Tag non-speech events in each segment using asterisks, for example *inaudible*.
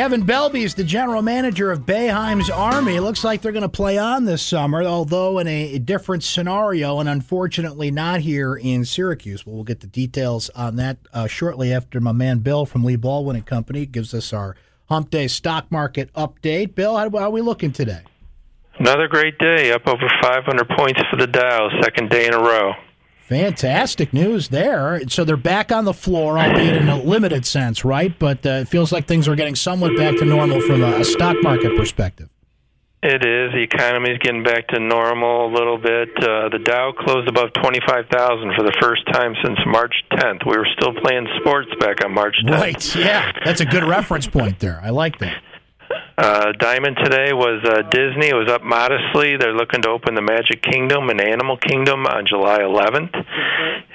Kevin Belbey is the general manager of Boeheim's Army. Looks like they're going to play on this summer, although in a different scenario, and unfortunately not here in Syracuse. Well, we'll get the details on that uh, shortly after my man Bill from Lee Baldwin and Company gives us our Hump Day stock market update. Bill, how are we looking today? Another great day, up over 500 points for the Dow, second day in a row. Fantastic news there. So they're back on the floor, albeit in a limited sense, right? But uh, it feels like things are getting somewhat back to normal from a, stock market perspective. It is. The economy is getting back to normal a little bit. Uh, the Dow closed above 25,000 for the first time since March 10th. We were still playing sports back on March 10th. Right, yeah. That's a good reference point there. I like that. Uh, Diamond today was uh, Disney. It was up modestly. They're looking to open the Magic Kingdom and Animal Kingdom on July 11th.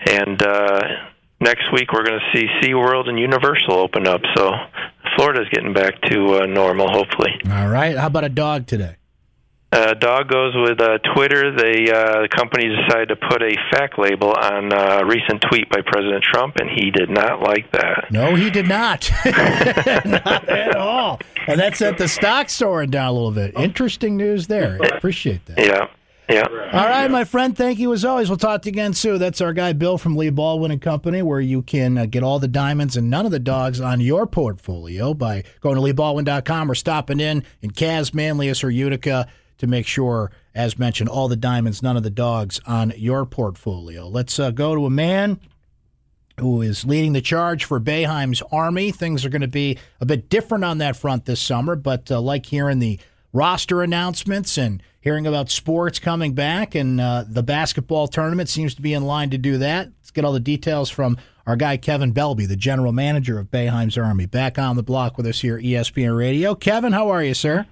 And uh, next week we're going to see SeaWorld and Universal open up. So Florida's getting back to uh, normal, hopefully. All right. How about a dog today? Uh, dog goes with uh, Twitter. They uh, the company decided to put a fact label on uh, a recent tweet by President Trump, and he did not like that. No, he did not. *laughs* not at all. And that sent the stock soaring down a little bit. Interesting news there. Appreciate that. Yeah. Yeah. All right, my friend. Thank you as always. We'll talk to you again soon. That's our guy Bill from Lee Baldwin and Company, where you can uh, get all the diamonds and none of the dogs on your portfolio by going to leebaldwin.com or stopping in in Caz, Manlius, or Utica to make sure, as mentioned, all the diamonds, none of the dogs on your portfolio. Let's uh, go to a man who is leading the charge for Boeheim's Army. Things are going to be a bit different on that front this summer, but uh, like hearing the roster announcements and hearing about sports coming back, and uh, the basketball tournament seems to be in line to do that. Let's get all the details from our guy Kevin Belbey, the general manager of Boeheim's Army, back on the block with us here at ESPN Radio. Kevin, how are you, sir?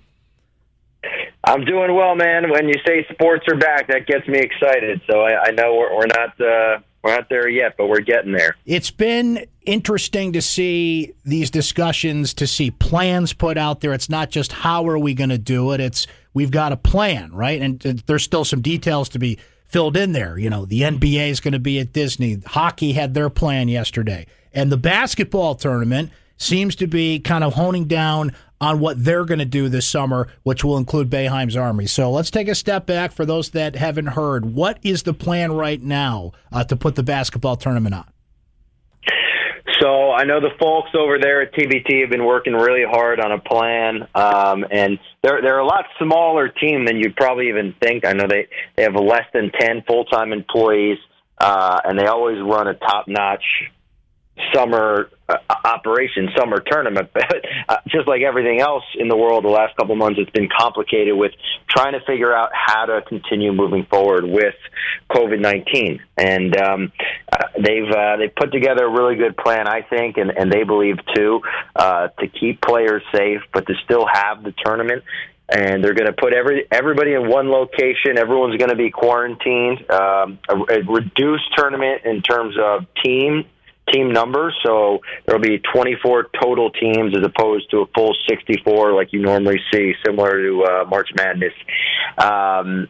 I'm doing well, man. When you say sports are back, that gets me excited. So I, I know we're, we're not uh, we're not there yet, but we're getting there. It's been interesting to see these discussions, to see plans put out there. It's not just how are we going to do it. It's we've got a plan, right? And there's still some details to be filled in there. You know, the NBA is going to be at Disney. Hockey had their plan yesterday, and the basketball tournament seems to be kind of honing down on what they're going to do this summer, which will include Boeheim's Army. So let's take a step back for those that haven't heard. What is the plan right now uh, to put the basketball tournament on? So I know the folks over there at TBT have been working really hard on a plan, um, and they're they're a lot smaller team than you'd probably even think. I know they they have less than ten full time employees, uh, and they always run a top notch summer uh, operation, summer tournament. *laughs* But uh, just like everything else in the world, the last couple months, it's been complicated with trying to figure out how to continue moving forward with COVID nineteen. And um, uh, they've uh, they've put together a really good plan, I think, and, and they believe too, uh, to keep players safe, but to still have the tournament and they're going to put every everybody in one location. Everyone's going to be quarantined. Um, a, a reduced tournament in terms of team team numbers. So there'll be 24 total teams as opposed to a full 64 like you normally see, similar to uh, March Madness. Um,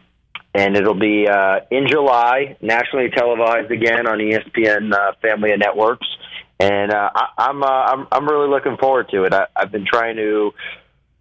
and it'll be uh, in July, nationally televised again on ESPN uh, family of networks. And uh, I, I'm uh, I'm I'm really looking forward to it. I, I've been trying to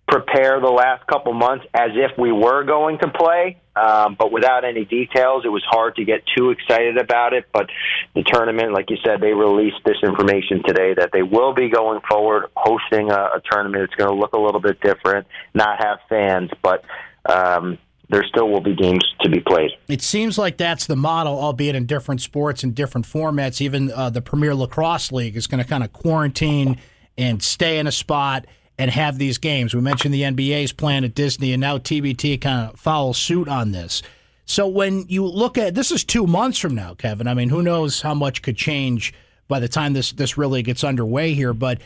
prepare the last couple months as if we were going to play, um, but without any details. It was hard to get too excited about it. But the tournament, like you said, they released this information today that they will be going forward hosting a, a tournament. It's going to look a little bit different, not have fans, but. Um, there still will be games to be played. It seems like that's the model, albeit in different sports and different formats. Even uh, the Premier Lacrosse League is going to kind of quarantine and stay in a spot and have these games. We mentioned the NBA's plan at Disney, and now TBT kind of follows suit on this. So when you look at this, is two months from now, Kevin. I mean, who knows how much could change by the time this this really gets underway here, but.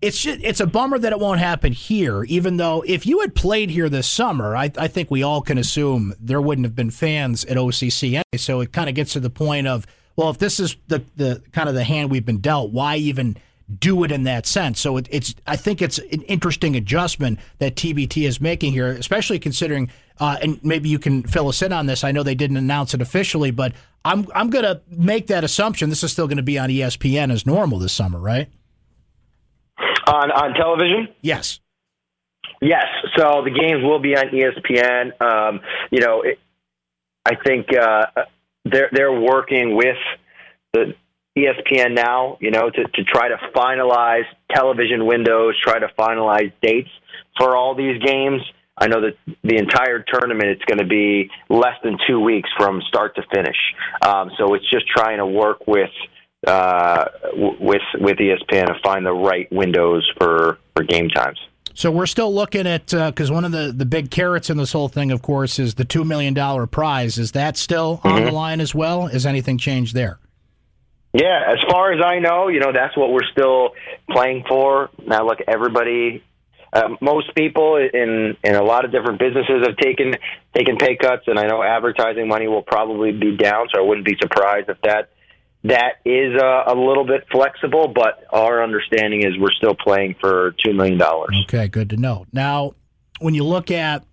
It's just, it's a bummer that it won't happen here. Even though if you had played here this summer, I, I think we all can assume there wouldn't have been fans at OCC anyway. So it kind of gets to the point of well, if this is the the kind of the hand we've been dealt, why even do it in that sense. So it, it's I think it's an interesting adjustment that TBT is making here, especially considering uh, and maybe you can fill us in on this. I know they didn't announce it officially, but I'm I'm going to make that assumption. This is still going to be on ESPN as normal this summer, right? On on television? Yes. Yes, so the games will be on ESPN. Um, you know, it, I think uh, they're they're working with the ESPN now. You know, to to try to finalize television windows, try to finalize dates for all these games. I know that the entire tournament it's going to be less than two weeks from start to finish. Um, so it's just trying to work with uh, with with ESPN to find the right windows for for game times. So we're still looking at because uh, one of the, the big carrots in this whole thing, of course, is the two million dollar prize. Is that still mm-hmm. on the line as well? Has anything changed there? Yeah, as far as I know, you know that's what we're still playing for. Now, look, everybody, uh, most people in in a lot of different businesses have taken taken pay cuts, and I know advertising money will probably be down. So I wouldn't be surprised if that that is a, a, little bit flexible, but our understanding is we're still playing for $2 million. Okay, good to know. Now, when you look at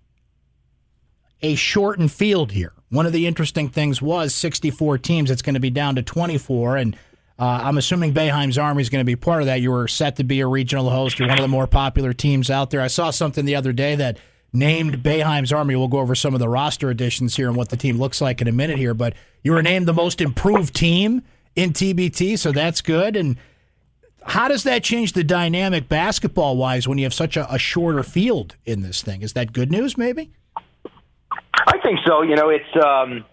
a shortened field here, one of the interesting things was 64 teams. It's going to be down to 24. And uh, I'm assuming Boeheim's Army is going to be part of that. You were set to be a regional host. You're one of the more popular teams out there. I saw something the other day that named Boeheim's Army. We'll go over some of the roster additions here and what the team looks like in a minute here. But you were named the most improved team in TBT, so that's good. And how does that change the dynamic basketball wise when you have such a, a shorter field in this thing? Is that good news, maybe? I think so. You know, it's um,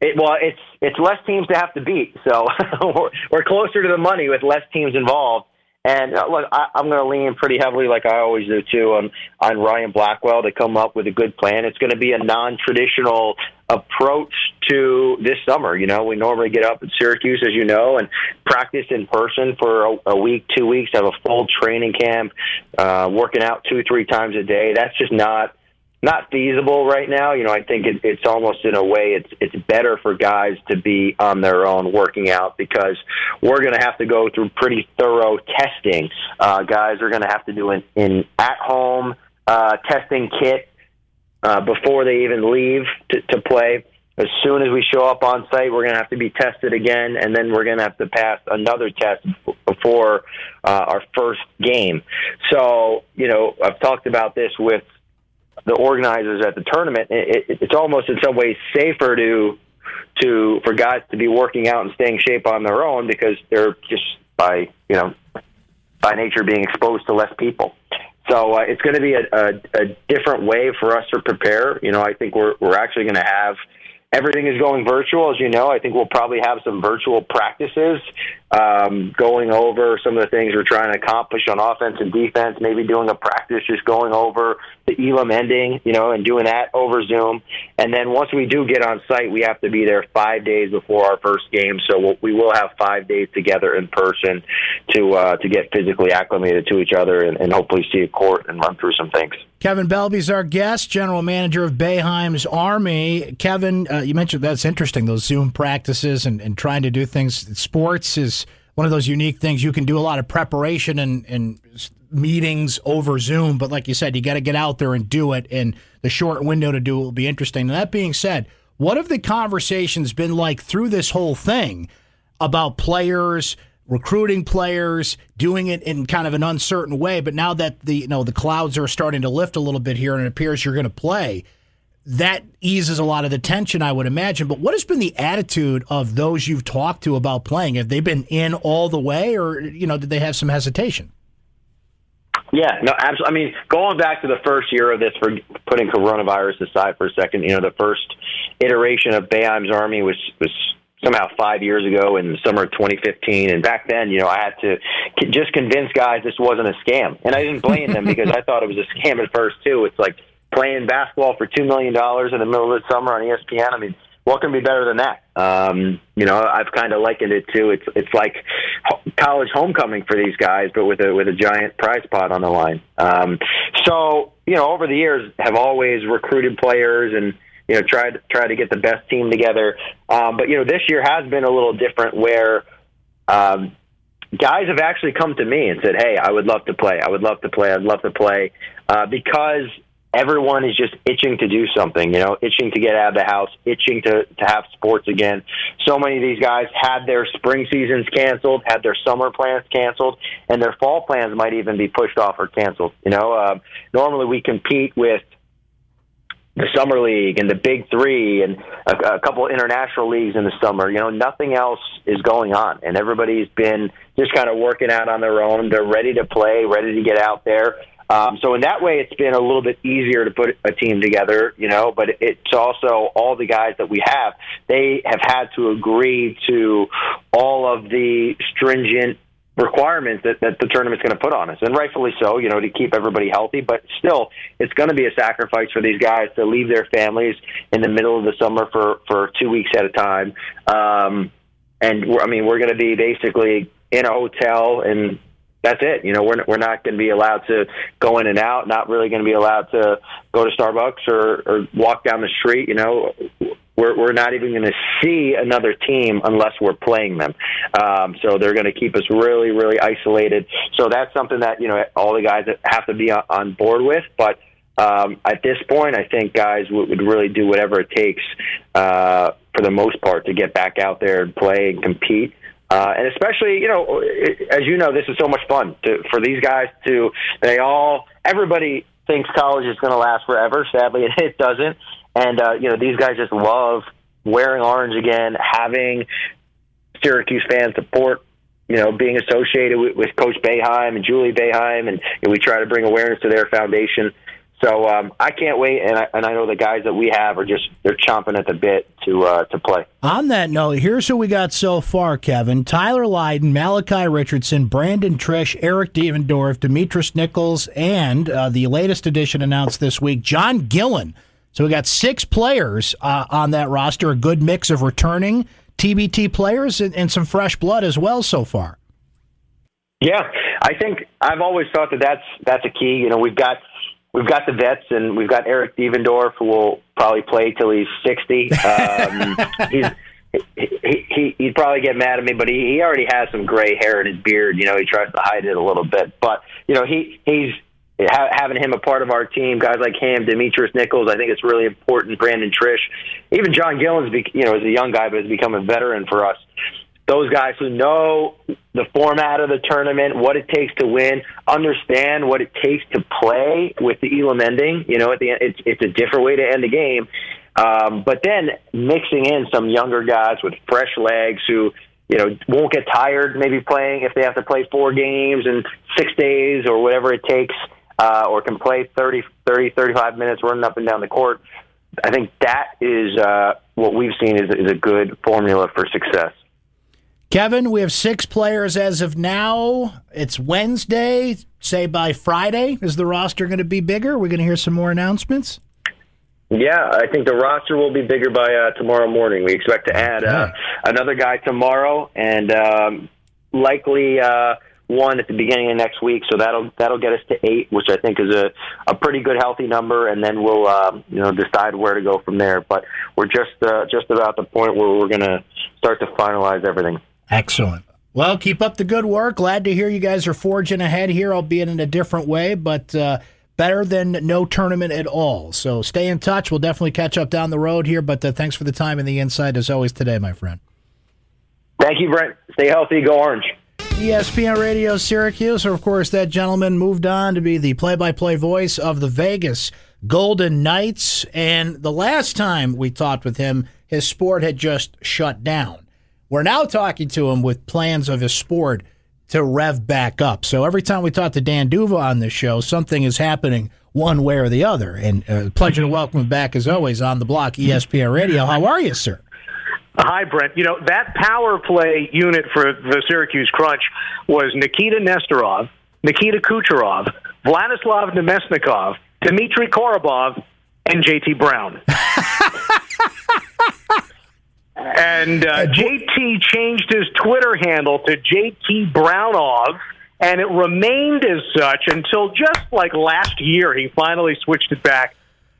it, well, it's it's less teams to have to beat, so *laughs* we're, we're closer to the money with less teams involved. And uh, look, I, I'm going to lean pretty heavily, like I always do too, on on Ryan Blackwell to come up with a good plan. It's going to be a non-traditional approach to this summer. You know, we normally get up in Syracuse, as you know, and practice in person for a, a week, two weeks, have a full training camp, uh, working out two, three times a day. That's just not not feasible right now. You know, I think it, it's almost in a way it's it's better for guys to be on their own working out because we're going to have to go through pretty thorough testing. Uh, guys are going to have to do an in at home uh, testing kit uh, before they even leave to, to play. As soon as we show up on site, we're going to have to be tested again, and then we're going to have to pass another test before uh, our first game. So, you know, I've talked about this with the organizers at the tournament, it, it, it's almost in some ways safer to to for guys to be working out and staying shape on their own because they're just by you know by nature being exposed to less people. So uh, it's going to be a, a, a different way for us to prepare. You know, I think we're we're actually going to have everything is going virtual, as you know. I think we'll probably have some virtual practices um, going over some of the things we're trying to accomplish on offense and defense. Maybe doing a practice, just going over the Elam ending, you know, and doing that over Zoom. And then once we do get on site, we have to be there five days before our first game. So we'll, we will have five days together in person to uh, to get physically acclimated to each other and, and hopefully see a court and run through some things. Kevin Belbey's our guest, general manager of Boeheim's Army. Kevin, uh, you mentioned that's interesting, those Zoom practices and, and trying to do things. Sports is one of those unique things. You can do a lot of preparation and, and meetings over Zoom, but like you said, you got to get out there and do it. And the short window to do it will be interesting. And that being said, what have the conversations been like through this whole thing about players? recruiting players, doing it in kind of an uncertain way. But now that the you know the clouds are starting to lift a little bit here, and it appears you're going to play, that eases a lot of the tension, I would imagine. But what has been the attitude of those you've talked to about playing? Have they been in all the way, or you know, did they have some hesitation? Yeah, no, absolutely. I mean, going back to the first year of this, for putting coronavirus aside for a second, you know, the first iteration of Boeheim's Army was was somehow five years ago in the summer of 2015. And back then, you know, I had to just convince guys this wasn't a scam. And I didn't blame them because I thought it was a scam at first, too. It's like playing basketball for $2 million in the middle of the summer on ESPN. I mean, what can be better than that? Um, you know, I've kind of likened it to it's it's like college homecoming for these guys, but with a with a giant prize pot on the line. Um, so you know, over the years, have always recruited players and you know, to try to get the best team together. Um, but you know, this year has been a little different where um, guys have actually come to me and said, "Hey, I would love to play. I would love to play. I'd love to play," uh, because everyone is just itching to do something, you know, itching to get out of the house, itching to, to have sports again. So many of these guys had their spring seasons canceled, had their summer plans canceled, and their fall plans might even be pushed off or canceled. You know, uh, normally we compete with the summer league and the big three and a, a couple of international leagues in the summer. You know, nothing else is going on, and everybody's been just kind of working out on their own. They're ready to play, ready to get out there. Um, so in that way, it's been a little bit easier to put a team together, you know. But it's also all the guys that we have; they have had to agree to all of the stringent requirements that, that the tournament's going to put on us, and rightfully so, you know, to keep everybody healthy. But still, it's going to be a sacrifice for these guys to leave their families in the middle of the summer for for two weeks at a time. Um, and I mean, we're going to be basically in a hotel and that's it. You know, we're we're not going to be allowed to go in and out. Not really going to be allowed to go to Starbucks or or walk down the street. You know, we're we're not even going to see another team unless we're playing them. Um, so they're going to keep us really really isolated. So that's something that you know all the guys have to be on board with. But um, at this point, I think guys would, would really do whatever it takes uh, for the most part to get back out there and play and compete. Uh, and especially, you know, as you know, this is so much fun to, for these guys to. They all, everybody thinks college is going to last forever. Sadly, *laughs* it doesn't. And uh, you know, these guys just love wearing orange again, having Syracuse fans support. You know, being associated with, with Coach Boeheim and Julie Boeheim, and you know, we try to bring awareness to their foundation. So um, I can't wait, and I, and I know the guys that we have are just they're chomping at the bit to uh, to play. On that note, here's who we got so far: Kevin, Tyler Lydon, Malachi Richardson, Brandon Triche, Eric Devendorf, Demetrius Nichols, and uh, the latest addition announced this week, John Gillon. So we got six players uh, on that roster, a good mix of returning TBT players and, and some fresh blood as well so far. Yeah, I think I've always thought that that's that's a key. You know, we've got we've got the vets, and we've got Eric Devendorf, who will probably play till he's sixty. Um, *laughs* he's he, he he'd probably get mad at me, but he he already has some gray hair in his beard. You know, he tries to hide it a little bit, but you know he he's having him a part of our team. Guys like him, Demetrius Nichols, I think it's really important. Brandon Triche, even John Gillon's, you know, is a young guy, but has become a veteran for us those guys who know the format of the tournament, what it takes to win, understand what it takes to play with the Elam ending. You know, at the end, it's it's a different way to end the game. Um, but then mixing in some younger guys with fresh legs who you know won't get tired maybe playing if they have to play four games in six days or whatever it takes, uh, or can play 30, 30, 35 minutes running up and down the court. I think that is uh, what we've seen is, is a good formula for success. Kevin, we have six players as of now. It's Wednesday. Say by Friday, is the roster going to be bigger? We're going to hear some more announcements. Yeah, I think the roster will be bigger by uh, tomorrow morning. We expect to add uh, another guy tomorrow, and um, likely uh, one at the beginning of next week. So that'll that'll get us to eight, which I think is a, a pretty good healthy number, and then we'll um, you know decide where to go from there. But we're just uh, just about the point where we're going to start to finalize everything. Excellent. Well, keep up the good work. Glad to hear you guys are forging ahead here, albeit in a different way, but uh, better than no tournament at all. So stay in touch. We'll definitely catch up down the road here, but uh, thanks for the time and the insight as always today, my friend. Thank you, Brent. Stay healthy. Go Orange. ESPN Radio Syracuse. Of course, that gentleman moved on to be the play by play voice of the Vegas Golden Knights. And the last time we talked with him, his sport had just shut down. We're now talking to him with plans of his sport to rev back up. So every time we talk to Dan D'Uva on this show, something is happening one way or the other. And uh, pleasure to welcome him back as always on the block, ESPN Radio. How are you, sir? Hi, Brent. You know, that power play unit for the Syracuse Crunch was Nikita Nesterov, Nikita Kucherov, Vladislav Namestnikov, Dmitry Korobov, and JT Brown. *laughs* And uh, JT changed his Twitter handle to JT Brownov, and it remained as such until just like last year. He finally switched it back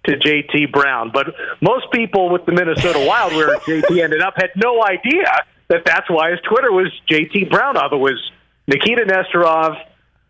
to JT Brown. But most people with the Minnesota Wild, where *laughs* JT ended up, had no idea that that's why his Twitter was JT Brownov. It was Nikita Nesterov,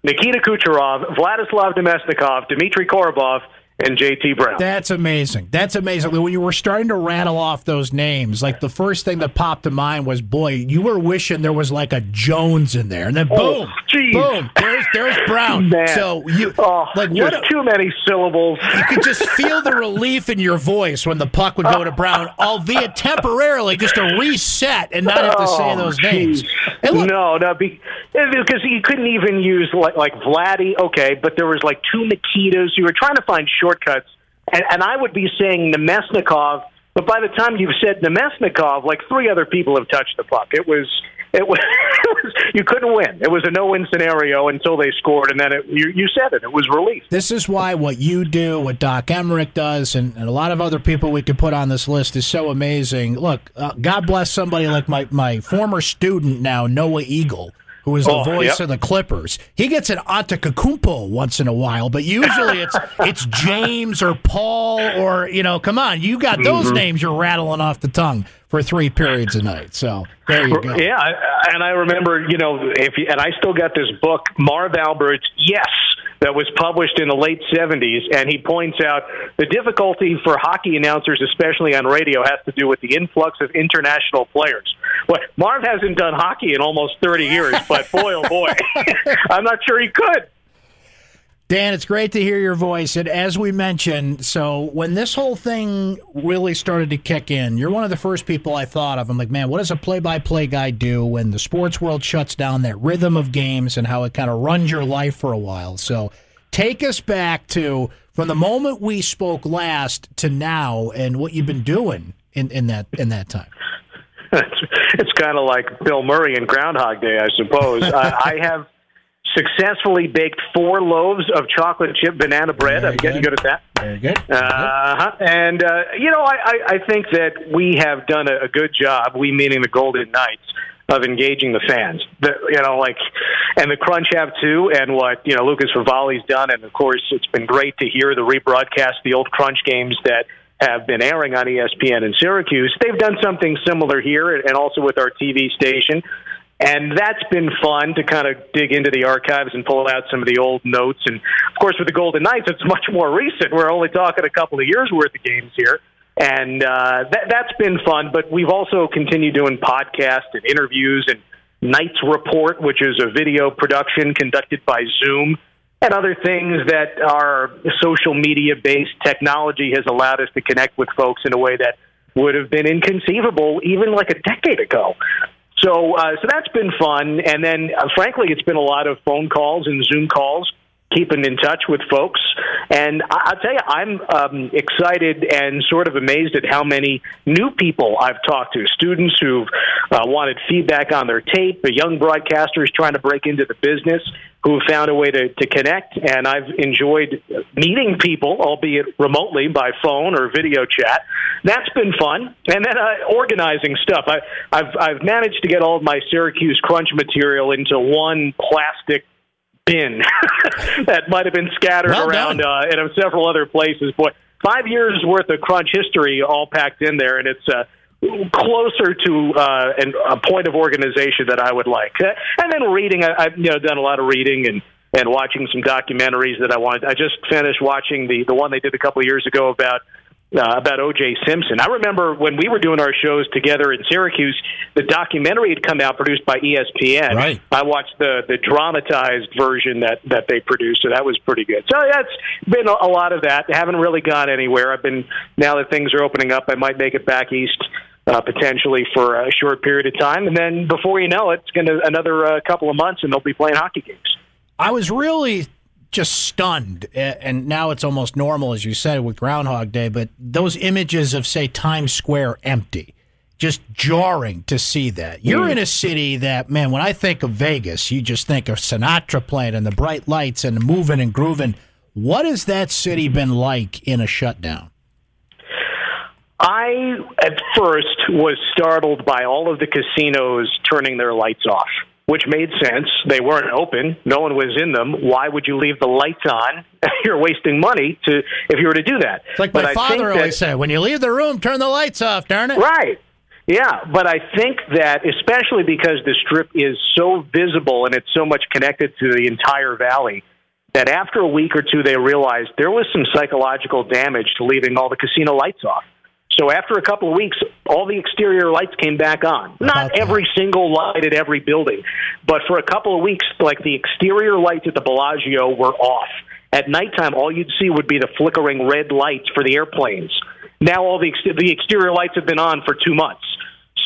Nikita Kucherov, Vladislav Namestnikov, Dmitry Korobov, and JT Brown. That's amazing. That's amazing. When you were starting to rattle off those names, like the first thing that popped to mind was, boy, you were wishing there was like a Jones in there, and then Oh, boom, geez. boom, there's there's Brown. *laughs* Man. So you oh, like what? a- too many syllables. you could just feel the relief in your voice when the puck would go to Brown, *laughs* albeit temporarily, just to reset and not have to say Oh, those geez. names. Look, no, no, be, eh, because you couldn't even use like like Vladdy. Okay, but there was like two Nikitas. You were trying to find shortcuts, and, and I would be saying Nemesnikov. But by the time you've said Nemesnikov, like three other people have touched the puck. It was *laughs* it was, you couldn't win. It was a no-win scenario until they scored, and then it, you you said it. It was relief. This is why what you do, what Doc Emrick does, and, and a lot of other people we could put on this list is so amazing. Look, uh, God bless somebody like my, my former student now, Noah Eagle, who is the Oh, voice yep. of the Clippers. He gets an Antetokounmpo once in a while, but usually it's *laughs* it's James or Paul or you know, come on, you got those Mm-hmm. names you're rattling off the tongue for three periods a night. So there you go. Yeah, and I remember, you know, if you, and I still got this book, Marv Albert's Yes, that was published in the late '70s, and he points out the difficulty for hockey announcers, especially on radio, has to do with the influx of international players. Well, Marv hasn't done hockey in almost 30 years, but boy, oh boy, *laughs* I'm not sure he could. Dan, it's great to hear your voice. And as we mentioned, so when this whole thing really started to kick in, you're one of the first people I thought of. I'm like, man, what does a play by play guy do when the sports world shuts down that rhythm of games and how it kind of runs your life for a while? So take us back to from the moment we spoke last to now and what you've been doing in, in that in that time. *laughs* it's, kind of like Bill Murray in Groundhog Day, I suppose. I, I have successfully baked four loaves of chocolate chip banana bread. Very I'm getting good. good at that. Very good. Uh-huh. And, uh, you know, I, I, I think that we have done a, a good job, we meaning the Golden Knights, of engaging the fans. The, you know, like, and the Crunch have too, and what, you know, Lucas Favali's done. And, of course, it's been great to hear the rebroadcast, the old Crunch games that have been airing on ESPN in Syracuse. They've done something similar here and also with our TV station. And that's been fun to kind of dig into the archives and pull out some of the old notes. And of course, with the Golden Knights, it's much more *laughs* recent. We're only talking a couple of years worth of games here. And uh, that, that's been fun. But we've also continued doing podcasts and interviews and Knights Report, which is a video production conducted by Zoom, and other things that our social media based. Technology has allowed us to connect with folks in a way that would have been inconceivable even like a decade ago. So, uh, so that's been fun, and then uh, frankly, it's been a lot of phone calls and Zoom calls, keeping in touch with folks. And I- I'll tell you, I'm um, excited and sort of amazed at how many new people I've talked to, students who've uh, wanted feedback on their tape, the young broadcasters trying to break into the business who found a way to, to connect. And I've enjoyed meeting people, albeit remotely by phone or video chat. That's been fun. And then uh, organizing stuff. I, I've, I've managed to get all of my Syracuse Crunch material into one plastic bin *laughs* that might have been scattered Well around uh, in several other places. Boy, five years worth of Crunch history all packed in there, and it's uh, closer to uh, an, a point of organization that I would like. And then reading, I, I've you know done a lot of reading and and watching some documentaries that I wanted. I just finished watching the the one they did a couple of years ago about uh, about O.J. Simpson. I remember when we were doing our shows together in Syracuse, the documentary had come out produced by ESPN. Right. I watched the the dramatized version that that they produced, so that was pretty good. So yeah, it's been a, a lot of that. I haven't really gone anywhere. I've been now that things are opening up, I might make it back east. Uh, potentially for a short period of time, and then before you know it, it's going to another uh, couple of months, and they'll be playing hockey games. I was really just stunned, and now it's almost normal, as you said, with Groundhog Day. But those images of, say, Times Square empty, just jarring to see that. You're in a city that, man, when I think of Vegas, you just think of Sinatra playing and the bright lights and moving and grooving. What has that city been like in a shutdown? I, at first, was startled by all of the casinos turning their lights off, which made sense. They weren't open, no one was in them. Why would you leave the lights on? *laughs* You're wasting money to if you were to do that. It's like But my I father that- always said when you leave the room, turn the lights off, darn it. Right. Yeah, but I think that especially because the strip is so visible and it's so much connected to the entire valley, that after a week or two, they realized there was some psychological damage to leaving all the casino lights off. So after a couple of weeks, all the exterior lights came back on. Not every single light at every building, but for a couple of weeks, like the exterior lights at the Bellagio were off. At nighttime, all you'd see would be the flickering red lights for the airplanes. Now all the ex- the exterior lights have been on for two months.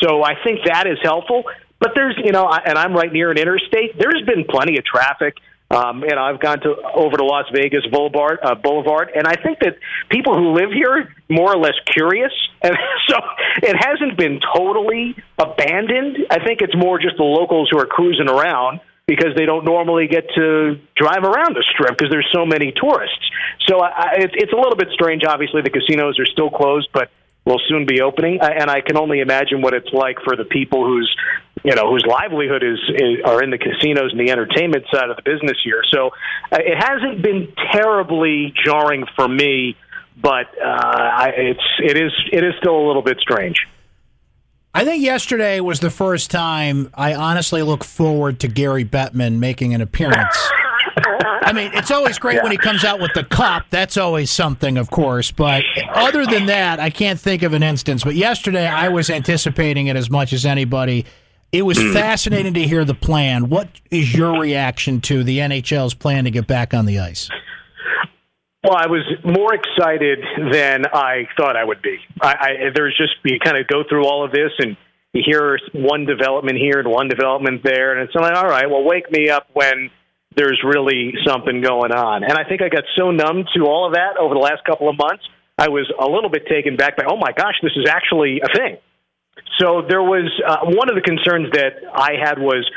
So I think that is helpful. But there's, you know, and I'm right near an interstate. There's been plenty of traffic. Um, you know, I've gone to over to Las Vegas Boulevard, uh, Boulevard, and I think that people who live here more or less curious, *laughs* and so it hasn't been totally abandoned. I think it's more just the locals who are cruising around because they don't normally get to drive around the strip because there's so many tourists. So I, it's, it's a little bit strange. Obviously, the casinos are still closed, but will soon be opening, and I can only imagine what it's like for the people whose you know whose livelihood is, is are in the casinos and the entertainment side of the business here. So uh, it hasn't been terribly jarring for me, but uh, I, it's it is it is still a little bit strange. I think yesterday was the first time I honestly look forward to Gary Bettman making an appearance. *laughs* I mean, it's always great yeah. when he comes out with the cup. That's always something, of course. But other than that, I can't think of an instance. But yesterday, I was anticipating it as much as anybody. It was mm. fascinating to hear the plan. What is your reaction to the NHL's plan to get back on the ice? Well, I was more excited than I thought I would be. I, I, there's just you kind of go through all of this and you hear one development here and one development there, and it's like, all right, well, wake me up when there's really something going on. And I think I got so numb to all of that over the last couple of months, I was a little bit taken back by, oh my gosh, this is actually a thing. So there was uh, one of the concerns that I had was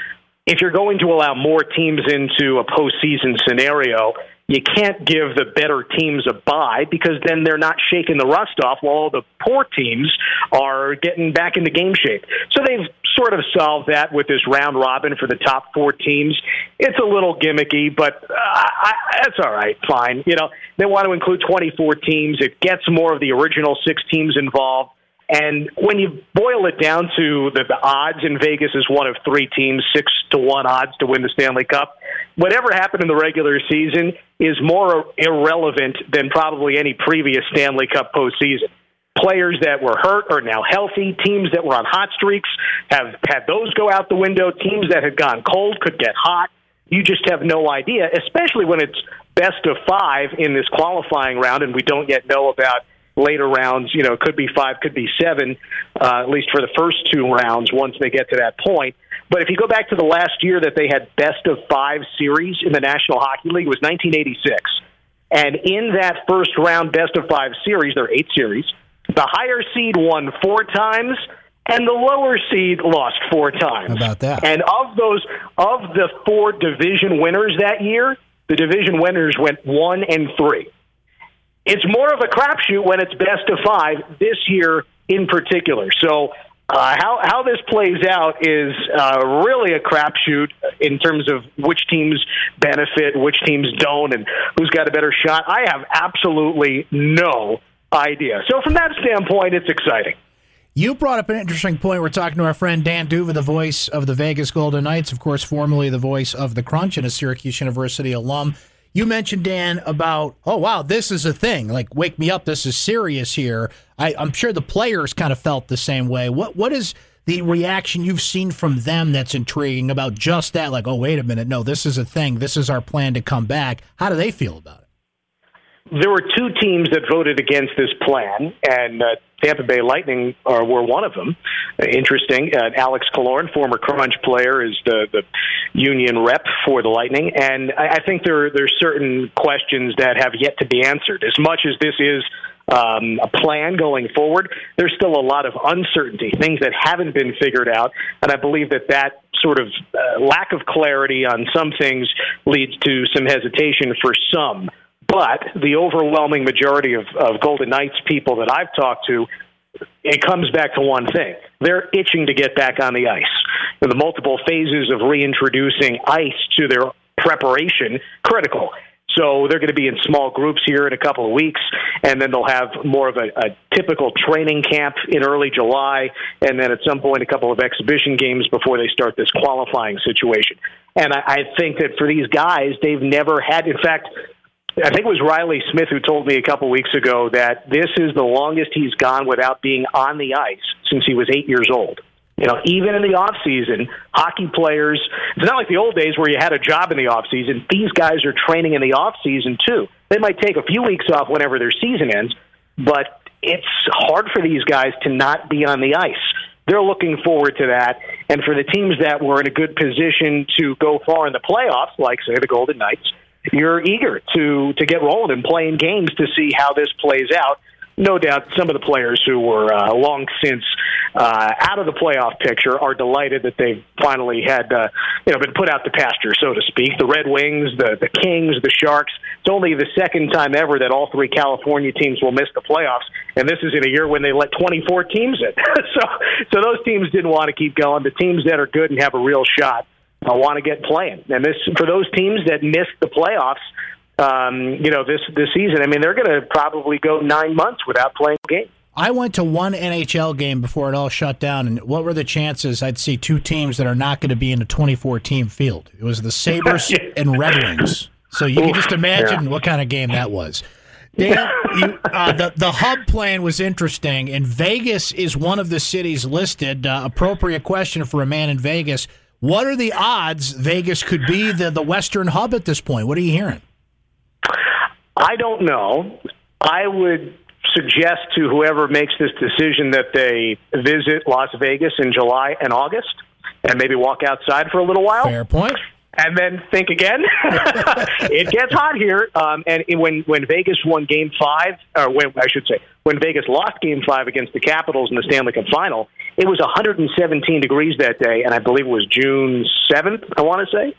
if you're going to allow more teams into a postseason scenario, you can't give the better teams a bye because then they're not shaking the rust off while the poor teams are getting back into game shape. So they've sort of solved that with this round robin for the top four teams. It's a little gimmicky, but uh, that's all right, fine. You know, they want to include 24 teams. It gets more of the original six teams involved. And when you boil it down to the, the odds in Vegas is one of three teams, six to one odds to win the Stanley Cup. Whatever happened in the regular season is more irrelevant than probably any previous Stanley Cup postseason. Players that were hurt are now healthy. Teams that were on hot streaks have had those go out the window. Teams that had gone cold could get hot. You just have no idea, especially when it's best of five in this qualifying round, and we don't yet know about later rounds. You know, it could be five, could be seven, uh, at least for the first two rounds once they get to that point. But if you go back to the last year that they had best of five series in the National Hockey League, it was 1986. And in that first round best of five series, there are eight series, the higher seed won four times and the lower seed lost four times. How about that? And of those, of the four division winners that year, the division winners went one and three it's more of a crapshoot when it's best of five this year in particular. So uh, how how this plays out is uh, really a crapshoot in terms of which teams benefit, which teams don't, and who's got a better shot. I have absolutely no idea. So from that standpoint, it's exciting. You brought up an interesting point. We're talking to our friend Dan D'Uva, the voice of the Vegas Golden Knights, of course, formerly the voice of the Crunch and a Syracuse University alum. You mentioned Dan about, oh wow, this is a thing. Like, wake me up. This is serious here. I, I'm sure the players kind of felt the same way. What what is the reaction you've seen from them that's intriguing about just that? Like, oh wait a minute, no, this is a thing. This is our plan to come back. How do they feel about it? There were two teams that voted against this plan, and uh, Tampa Bay Lightning are, were one of them. Uh, interesting. Uh, Alex Killorn, former Crunch player, is the, the union rep for the Lightning, and I, I think there are certain questions that have yet to be answered. As much as this is um, a plan going forward, there's still a lot of uncertainty, things that haven't been figured out, and I believe that that sort of uh, lack of clarity on some things leads to some hesitation for some. But the overwhelming majority of, of Golden Knights people that I've talked to, it comes back to one thing. They're itching to get back on the ice. the multiple phases of reintroducing ice to their preparation, critical. So they're going to be in small groups here in a couple of weeks, and then they'll have more of a, a typical training camp in early July, and then at some point a couple of exhibition games before they start this qualifying situation. And I, I think that for these guys, they've never had. In fact, I think it was Riley Smith who told me a couple weeks ago that this is the longest he's gone without being on the ice since he was eight years old. You know, even in the off season, hockey players, it's not like the old days where you had a job in the off season. These guys are training in the off season too. They might take a few weeks off whenever their season ends, but it's hard for these guys to not be on the ice. They're looking forward to that. And for the teams that were in a good position to go far in the playoffs, like say the Golden Knights, you're eager to to get rolling and playing games to see how this plays out no doubt some of the players who were uh, long since uh, out of the playoff picture are delighted that they've finally had uh, you know been put out to pasture, so to speak. The Red Wings, the the Kings, the Sharks. It's only the second time ever that all three California teams will miss the playoffs, and this is in a year when they let 24 teams in. *laughs* so so those teams didn't want to keep going. The teams that are good and have a real shot uh, want to get playing, and this for those teams that missed the playoffs um, you know, this this season. I mean, they're going to probably go nine months without playing a game. I went to one NHL game before it all shut down, and what were the chances I'd see two teams that are not going to be in a 24 team field? It was the Sabres *laughs* and Red Wings. So you can just imagine yeah. what kind of game that was. Dan, you, uh, the the hub plan was interesting, and Vegas is one of the cities listed. Uh, appropriate question for a man in Vegas. What are the odds Vegas could be the, the Western hub at this point? What are you hearing? I don't know. I would suggest to whoever makes this decision that they visit Las Vegas in July and August and maybe walk outside for a little while. Fair point. and then think again. *laughs* it gets hot here, um, and when when Vegas won Game Five, or when I should say when Vegas lost Game Five against the Capitals in the Stanley Cup Final, it was 117 degrees that day, and I believe it was June 7th. I want to say.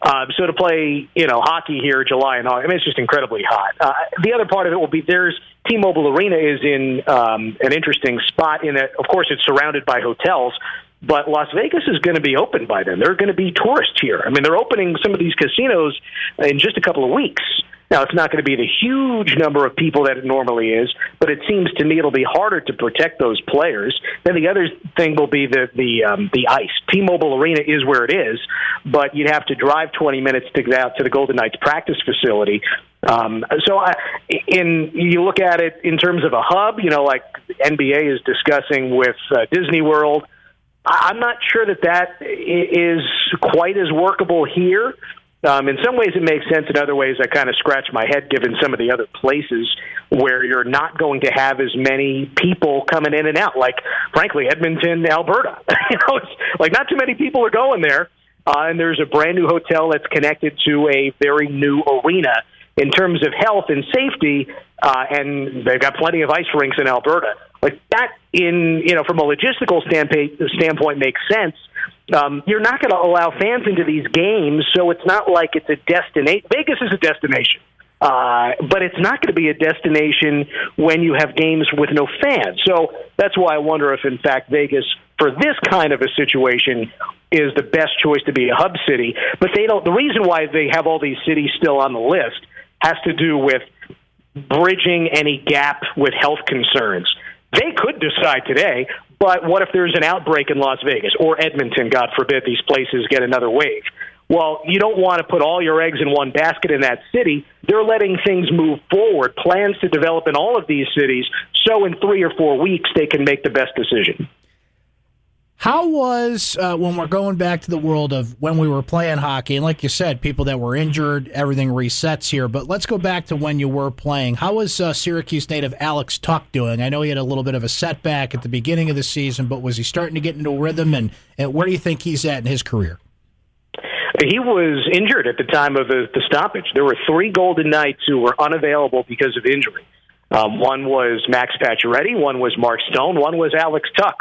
Um, so to play, you know, hockey here, July and August, I mean, it's just incredibly hot. Uh, the other part of it will be there's T-Mobile Arena is in um, an interesting spot in that, of course, it's surrounded by hotels. But Las Vegas is going to be open by then. There are going to be tourists here. I mean, they're opening some of these casinos in just a couple of weeks. Now, it's not going to be the huge number of people that it normally is, but it seems to me it'll be harder to protect those players. Then the other thing will be the the um, the ice. T-Mobile Arena is where it is, but you'd have to drive 20 minutes to get out to the Golden Knights practice facility. Um, so, I, in you look at it in terms of a hub, you know, like NBA is discussing with uh, Disney World I'm not sure that that is quite as workable here. Um, in some ways, it makes sense. In other ways, I kind of scratch my head given some of the other places where you're not going to have as many people coming in and out. Like, frankly, Edmonton, Alberta. *laughs* you know, it's like not too many people are going there. Uh, and there's a brand new hotel that's connected to a very new arena in terms of health and safety. Uh, and they've got plenty of ice rinks in Alberta. Like that, in you know, from a logistical standpoint, standpoint makes sense. Um, you're not going to allow fans into these games, so it's not like it's a destination. Vegas is a destination. Uh, but it's not going to be a destination when you have games with no fans. So that's why I wonder if, in fact, Vegas, for this kind of a situation, is the best choice to be a hub city. But they don't. The reason why they have all these cities still on the list has to do with bridging any gap with health concerns. They could decide today, but what if there's an outbreak in Las Vegas or Edmonton, God forbid, these places get another wave? Well, you don't want to put all your eggs in one basket in that city. They're letting things move forward, plans to develop in all of these cities, so in three or four weeks they can make the best decision. How was uh, when we're going back to the world of when we were playing hockey, and like you said, people that were injured, everything resets here. But let's go back to when you were playing. How was uh, Syracuse native Alex Tuch doing? I know he had a little bit of a setback at the beginning of the season, but was he starting to get into a rhythm? And, and where do you think he's at in his career? He was injured at the time of the, the stoppage. There were three Golden Knights who were unavailable because of injury. Um, one was Max Pacioretty, one was Mark Stone, one was Alex Tuch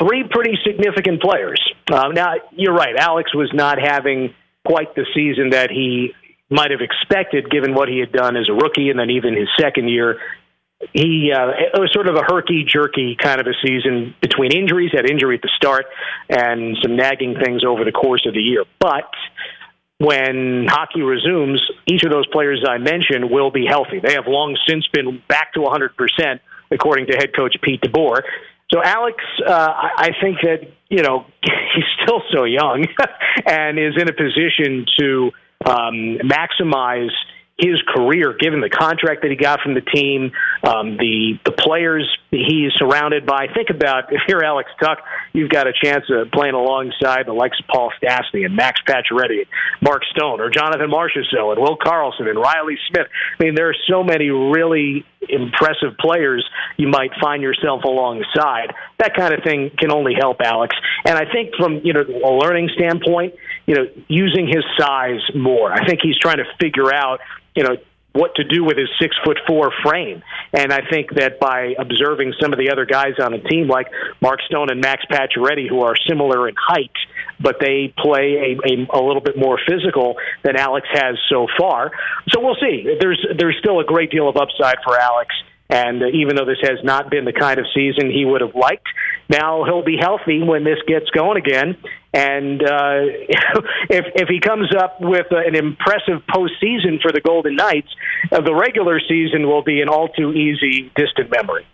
three pretty significant players. Uh, now, you're right. Alex was not having quite the season that he might have expected, given what he had done as a rookie, and then even his second year. He uh, it was sort of a herky jerky kind of a season between injuries, had injury at the start, and some nagging things over the course of the year. But when hockey resumes, each of those players I mentioned will be healthy. They have long since been back to 100%, according to head coach Pete DeBoer. So Alex, uh, I think that you know *laughs* he's still so young *laughs* and is in a position to um, maximize his career, given the contract that he got from the team, um, the the players he's surrounded by. Think about if you're Alex Tuch, you've got a chance of playing alongside the likes of Paul Stastny and Max Pacioretty, Mark Stone, or Jonathan Marchessault and Will Karlsson and Riley Smith. I mean, there are so many really impressive players you might find yourself alongside. That kind of thing can only help Alex. And I think from you know a learning standpoint, you know, using his size more. I think he's trying to figure out you know what to do with his six foot four frame. And I think that by observing some of the other guys on the team, like Mark Stone and Max Pacioretty, who are similar in height, but they play a, a, a little bit more physical than Alex has so far. So we'll see. There's there's still a great deal of upside for Alex. And even though this has not been the kind of season he would have liked, now he'll be healthy when this gets going again. And uh, *laughs* if if he comes up with an impressive postseason for the Golden Knights, uh, the regular season will be an all too easy, distant memory.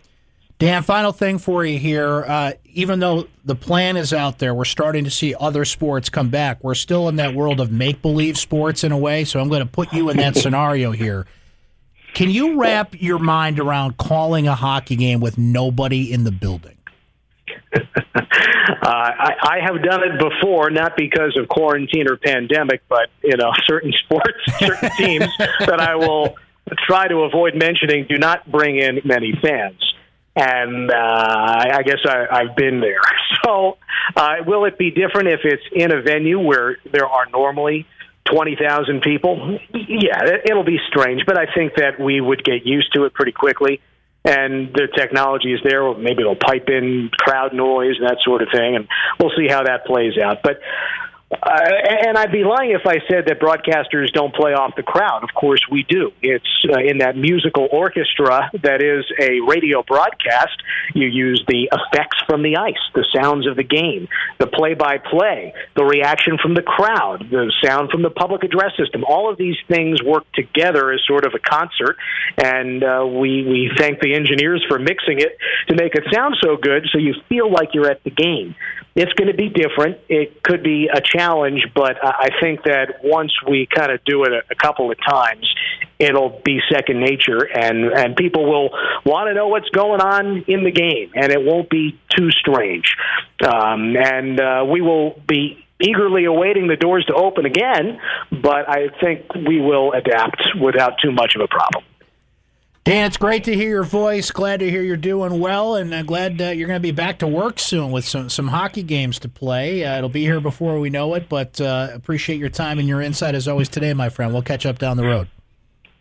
Dan, final thing for you here. Uh, even though the plan is out there, we're starting to see other sports come back. We're still in that world of make believe sports in a way. So I'm going to put you in that *laughs* scenario here. Can you wrap your mind around calling a hockey game with nobody in the building? *laughs* uh, I, I have done it before, not because of quarantine or pandemic, but you know, *laughs* certain sports, certain *laughs* teams that I will try to avoid mentioning do not bring in many fans. And uh, I guess I, I've been there. So, uh, will it be different if it's in a venue where there are normally 20,000 people, yeah, it'll be strange, but I think that we would get used to it pretty quickly. And the technology is there. Maybe it'll pipe in crowd noise and that sort of thing, and we'll see how that plays out. But uh, and I'd be lying if I said that broadcasters don't play off the crowd. Of course, we do. It's uh, in that musical orchestra that is a radio broadcast. You use the effects from the ice, the sounds of the game, the play by play, the reaction from the crowd, the sound from the public address system. All of these things work together as sort of a concert, and uh, we, we thank the engineers for mixing it to make it sound so good so you feel like you're at the game. It's going to be different. It could be a challenge, but I think that once we kind of do it a, couple of times, it'll be second nature, and and people will want to know what's going on in the game, and it won't be too strange. Um, and uh, we will be eagerly awaiting the doors to open again, but I think we will adapt without too much of a problem. Dan, it's great to hear your voice. Glad to hear you're doing well, and uh, glad uh, you're going to be back to work soon with some some hockey games to play. Uh, it'll be here before we know it, but uh, appreciate your time and your insight as always today, my friend. We'll catch up down the road.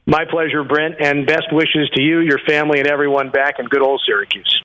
My pleasure, Brent, and best wishes to you, your family, and everyone back in good old Syracuse.